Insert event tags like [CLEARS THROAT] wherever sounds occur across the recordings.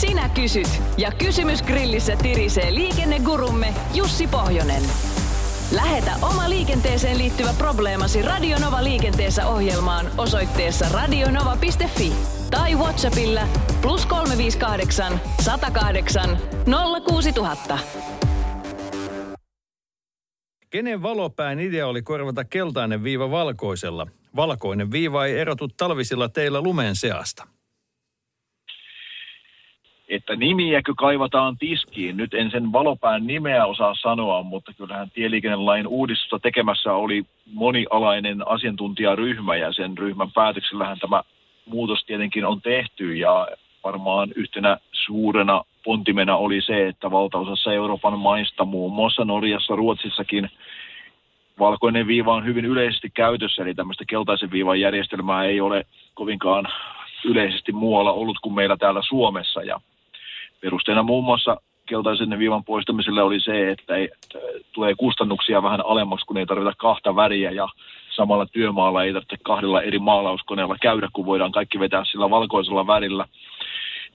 Sinä kysyt ja kysymys grillissä tirisee liikennegurumme Jussi Pohjonen. Lähetä oma liikenteeseen liittyvä probleemasi Radionova liikenteessä ohjelmaan osoitteessa radionova.fi tai Whatsappilla plus 358 108 06000. Kenen valopään idea oli korvata keltainen viiva valkoisella? Valkoinen viiva ei erotu talvisilla teillä lumen seasta. Että nimiäkö kaivataan tiskiin. Nyt en sen valopään nimeä osaa sanoa, mutta kyllähän tieliikennelain uudistusta tekemässä oli monialainen asiantuntijaryhmä ja sen ryhmän päätöksellähän tämä muutos tietenkin on tehty ja varmaan yhtenä suurena pontimena oli se, että valtaosassa Euroopan maista, muun muassa Norjassa, Ruotsissakin, valkoinen viiva on hyvin yleisesti käytössä, eli tämmöistä keltaisen viivan järjestelmää ei ole kovinkaan yleisesti muualla ollut kuin meillä täällä Suomessa. Ja Perusteena muun muassa keltaisen viivan poistamiselle oli se, että ei, tulee kustannuksia vähän alemmaksi, kun ei tarvita kahta väriä ja samalla työmaalla ei tarvitse kahdella eri maalauskoneella käydä, kun voidaan kaikki vetää sillä valkoisella värillä.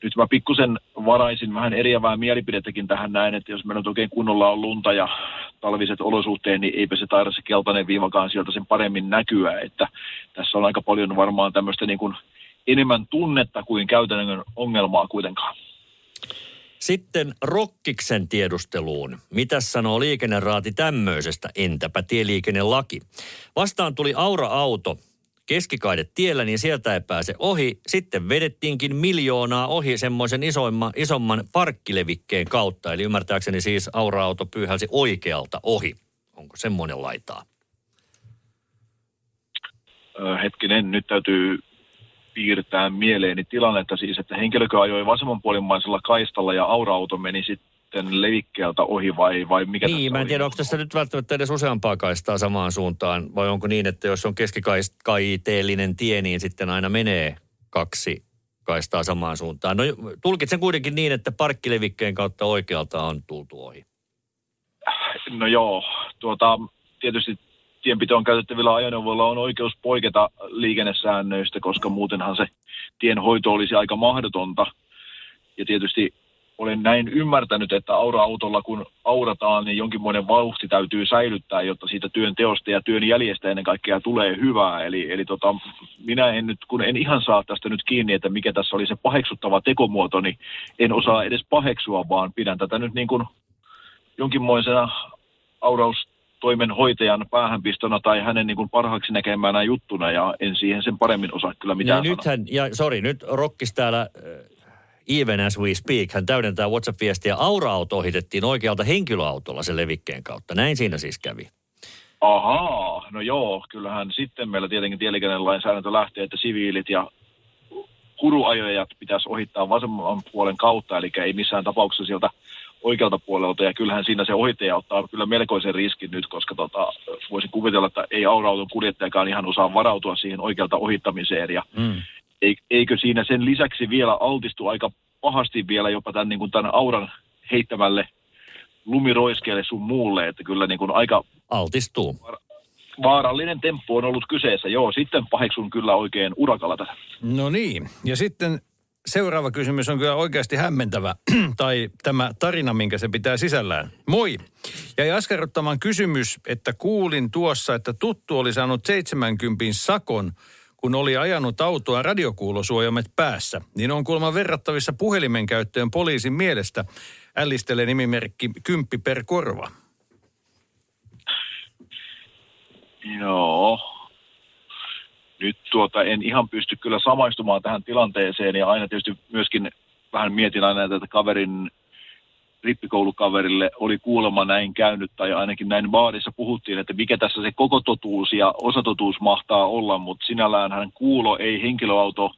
Nyt mä pikkusen varaisin vähän eriävää mielipidettäkin tähän näin, että jos meillä nyt oikein kunnolla on lunta ja talviset olosuhteet, niin eipä se taida se keltainen viivakaan sieltä sen paremmin näkyä. Että tässä on aika paljon varmaan tämmöistä niin kuin enemmän tunnetta kuin käytännön ongelmaa kuitenkaan. Sitten Rokkiksen tiedusteluun. Mitä sanoo liikenneraati tämmöisestä? Entäpä tieliikennelaki? Vastaan tuli Aura-auto keskikaide tiellä, niin sieltä ei pääse ohi. Sitten vedettiinkin miljoonaa ohi semmoisen isoimman, isomman parkkilevikkeen kautta. Eli ymmärtääkseni siis Aura-auto pyyhälsi oikealta ohi. Onko semmoinen laitaa? Hetkinen, nyt täytyy piirtää mieleeni tilannetta siis, että henkilökö ajoi vasemmanpuolimmaisella kaistalla ja aura-auto meni sitten levikkeeltä ohi vai, vai mikä Niin, mä en tiedä, onko tässä nyt välttämättä edes useampaa kaistaa samaan suuntaan vai onko niin, että jos on keskikaiteellinen tie, niin sitten aina menee kaksi kaistaa samaan suuntaan. No tulkitsen kuitenkin niin, että parkkilevikkeen kautta oikealta on tultu ohi. No joo, tuota, tietysti tienpitoon käytettävillä ajoneuvoilla on oikeus poiketa liikennesäännöistä, koska muutenhan se tienhoito olisi aika mahdotonta. Ja tietysti olen näin ymmärtänyt, että aura-autolla kun aurataan, niin jonkinmoinen vauhti täytyy säilyttää, jotta siitä työn teosta ja työn jäljestä ennen kaikkea tulee hyvää. Eli, eli tota, minä en nyt, kun en ihan saa tästä nyt kiinni, että mikä tässä oli se paheksuttava tekomuoto, niin en osaa edes paheksua, vaan pidän tätä nyt niin kuin jonkinmoisena auraus toimenhoitajan päähänpistona tai hänen niin kuin parhaaksi näkemänä juttuna ja en siihen sen paremmin osaa kyllä mitään ja nythän, ja sori, nyt Rokkis täällä uh, even as we speak, hän täydentää WhatsApp-viestiä. Aura-auto ohitettiin oikealta henkilöautolla sen levikkeen kautta. Näin siinä siis kävi. Ahaa, no joo, kyllähän sitten meillä tietenkin tieliikennelainsäädäntö lähtee, että siviilit ja kuruajajat pitäisi ohittaa vasemman puolen kautta, eli ei missään tapauksessa sieltä oikealta puolelta ja kyllähän siinä se ohittaja ottaa kyllä melkoisen riskin nyt, koska tota, voisin kuvitella, että ei aura-auton kuljettajakaan ihan osaa varautua siihen oikealta ohittamiseen ja mm. eikö siinä sen lisäksi vielä altistu aika pahasti vielä jopa tämän, niin kuin tämän auran heittämälle lumiroiskeelle sun muulle, että kyllä niin kuin aika... Altistuu. Vaarallinen temppu on ollut kyseessä. Joo, sitten paheksun kyllä oikein urakalla tätä. No niin, ja sitten seuraava kysymys on kyllä oikeasti hämmentävä, [CLEARS THROAT] tai tämä tarina, minkä se pitää sisällään. Moi! Jäi askarruttamaan kysymys, että kuulin tuossa, että tuttu oli saanut 70 sakon, kun oli ajanut autoa radiokuulosuojamet päässä. Niin on kuulemma verrattavissa puhelimen käyttöön poliisin mielestä. Ällistelee nimimerkki kymppi per korva. Joo, nyt tuota, en ihan pysty kyllä samaistumaan tähän tilanteeseen ja aina tietysti myöskin vähän mietin aina, että kaverin rippikoulukaverille oli kuulemma näin käynyt, tai ainakin näin baarissa puhuttiin, että mikä tässä se koko totuus ja osatotuus mahtaa olla, mutta sinällään hän kuulo ei henkilöauto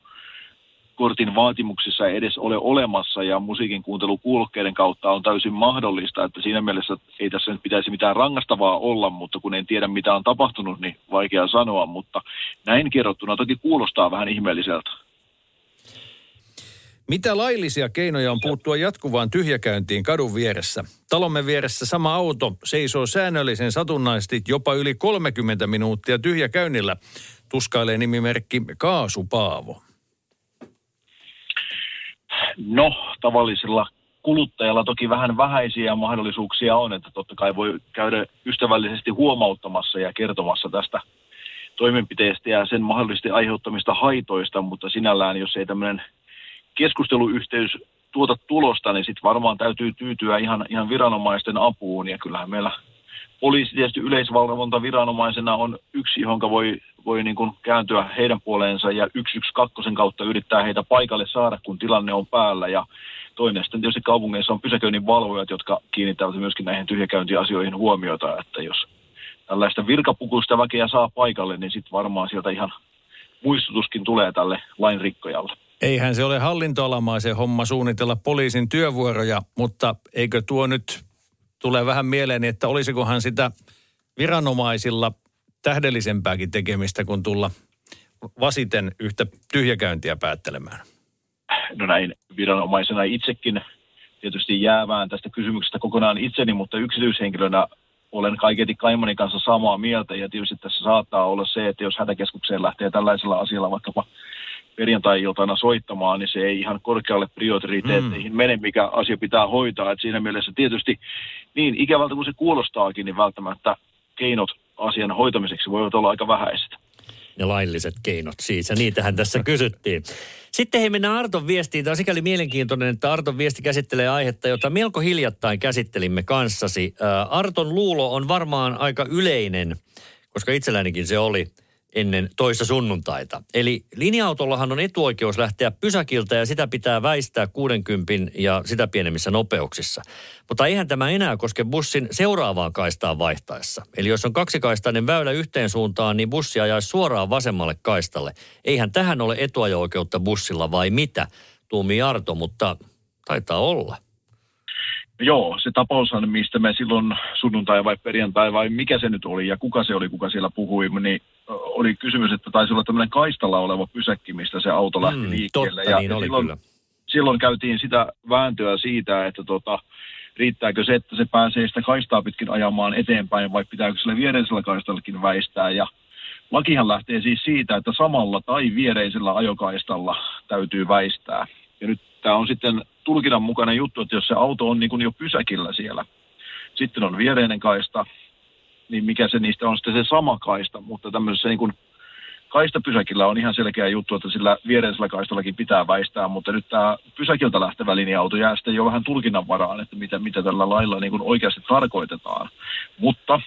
kortin vaatimuksissa edes ole olemassa ja musiikin kuuntelu kuulokkeiden kautta on täysin mahdollista, että siinä mielessä ei tässä nyt pitäisi mitään rangastavaa olla, mutta kun en tiedä mitä on tapahtunut, niin vaikea sanoa, mutta näin kerrottuna toki kuulostaa vähän ihmeelliseltä. Mitä laillisia keinoja on puuttua jatkuvaan tyhjäkäyntiin kadun vieressä? Talomme vieressä sama auto seisoo säännöllisen satunnaisesti jopa yli 30 minuuttia tyhjäkäynnillä, tuskailee nimimerkki Kaasupaavo. No, tavallisilla kuluttajalla toki vähän vähäisiä mahdollisuuksia on, että totta kai voi käydä ystävällisesti huomauttamassa ja kertomassa tästä toimenpiteestä ja sen mahdollisesti aiheuttamista haitoista, mutta sinällään, jos ei tämmöinen keskusteluyhteys tuota tulosta, niin sitten varmaan täytyy tyytyä ihan, ihan viranomaisten apuun. Ja kyllähän meillä poliisi tietysti yleisvalvonta viranomaisena on yksi, johon voi, voi niin kuin kääntyä heidän puoleensa ja 112 kautta yrittää heitä paikalle saada, kun tilanne on päällä. Ja toinen sitten tietysti kaupungeissa on pysäköinnin valvojat, jotka kiinnittävät myöskin näihin tyhjäkäyntiasioihin huomiota, että jos tällaista virkapukuista väkeä saa paikalle, niin sitten varmaan sieltä ihan muistutuskin tulee tälle lainrikkojalle. Eihän se ole hallintoalamaisen homma suunnitella poliisin työvuoroja, mutta eikö tuo nyt tule vähän mieleen, että olisikohan sitä viranomaisilla tähdellisempääkin tekemistä kuin tulla vasiten yhtä tyhjäkäyntiä päättelemään? No näin viranomaisena itsekin tietysti jäävään tästä kysymyksestä kokonaan itseni, mutta yksityishenkilönä olen kaiketi Kaimani kanssa samaa mieltä ja tietysti tässä saattaa olla se, että jos hätäkeskukseen lähtee tällaisella asialla vaikkapa perjantai-iltana soittamaan, niin se ei ihan korkealle prioriteetteihin mm. mene, mikä asia pitää hoitaa. Et siinä mielessä tietysti niin ikävältä kuin se kuulostaakin, niin välttämättä keinot asian hoitamiseksi voivat olla aika vähäiset. Ja lailliset keinot siis, ja niitähän tässä kysyttiin. Sitten hei mennään Arton viestiin. Tämä on sikäli mielenkiintoinen, että Arton viesti käsittelee aihetta, jota melko hiljattain käsittelimme kanssasi. Arton luulo on varmaan aika yleinen, koska itsellänikin se oli – ennen toista sunnuntaita. Eli linja-autollahan on etuoikeus lähteä pysäkiltä ja sitä pitää väistää 60 ja sitä pienemmissä nopeuksissa. Mutta eihän tämä enää koske bussin seuraavaan kaistaan vaihtaessa. Eli jos on kaksikaistainen väylä yhteen suuntaan, niin bussi ajaisi suoraan vasemmalle kaistalle. Eihän tähän ole etuajo-oikeutta bussilla vai mitä, tuumi Arto, mutta taitaa olla. Joo, se tapaushan, mistä me silloin sunnuntai vai perjantai vai mikä se nyt oli ja kuka se oli, kuka siellä puhui, niin oli kysymys, että taisi olla tämmöinen kaistalla oleva pysäkki, mistä se auto lähti mm, liikkeelle. Totta, ja niin oli silloin, kyllä. silloin käytiin sitä vääntöä siitä, että tota, riittääkö se, että se pääsee sitä kaistaa pitkin ajamaan eteenpäin vai pitääkö sille viereisellä kaistallakin väistää. Ja lakihan lähtee siis siitä, että samalla tai viereisellä ajokaistalla täytyy väistää. Ja nyt tämä on sitten tulkinnan mukainen juttu, että jos se auto on niin kuin jo pysäkillä siellä, sitten on viereinen kaista, niin mikä se niistä on sitten se sama kaista, mutta tämmöisessä niin kuin kaistapysäkillä on ihan selkeä juttu, että sillä viereisellä kaistallakin pitää väistää, mutta nyt tämä pysäkiltä lähtevä linja-auto jää sitten jo vähän tulkinnan varaan, että mitä, mitä tällä lailla niin kuin oikeasti tarkoitetaan. Mutta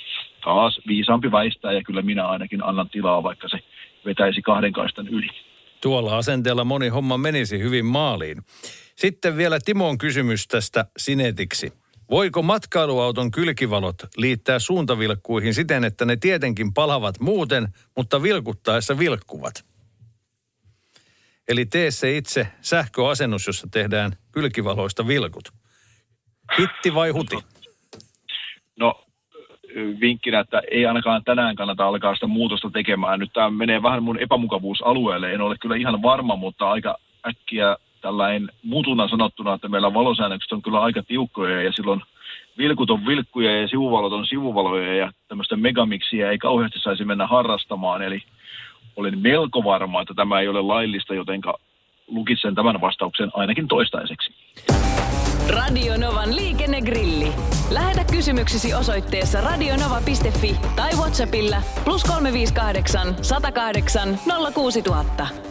taas viisaampi väistää ja kyllä minä ainakin annan tilaa, vaikka se vetäisi kahden kaistan yli. Tuolla asenteella moni homma menisi hyvin maaliin. Sitten vielä Timon kysymys tästä sinetiksi. Voiko matkailuauton kylkivalot liittää suuntavilkkuihin siten, että ne tietenkin palavat muuten, mutta vilkuttaessa vilkkuvat? Eli tee se itse sähköasennus, jossa tehdään kylkivaloista vilkut. Hitti vai huti? No vinkkinä, että ei ainakaan tänään kannata alkaa sitä muutosta tekemään. Nyt tämä menee vähän mun epämukavuusalueelle. En ole kyllä ihan varma, mutta aika äkkiä tällainen mutuna sanottuna, että meillä valosäännökset on kyllä aika tiukkoja ja silloin vilkut on vilkkuja ja sivuvalot on sivuvaloja ja tämmöistä megamiksiä ei kauheasti saisi mennä harrastamaan. Eli olen melko varma, että tämä ei ole laillista, jotenka lukitsen tämän vastauksen ainakin toistaiseksi. Radio Novan liikennegrilli. Lähetä kysymyksesi osoitteessa radionova.fi tai Whatsappilla plus 358 108 06000.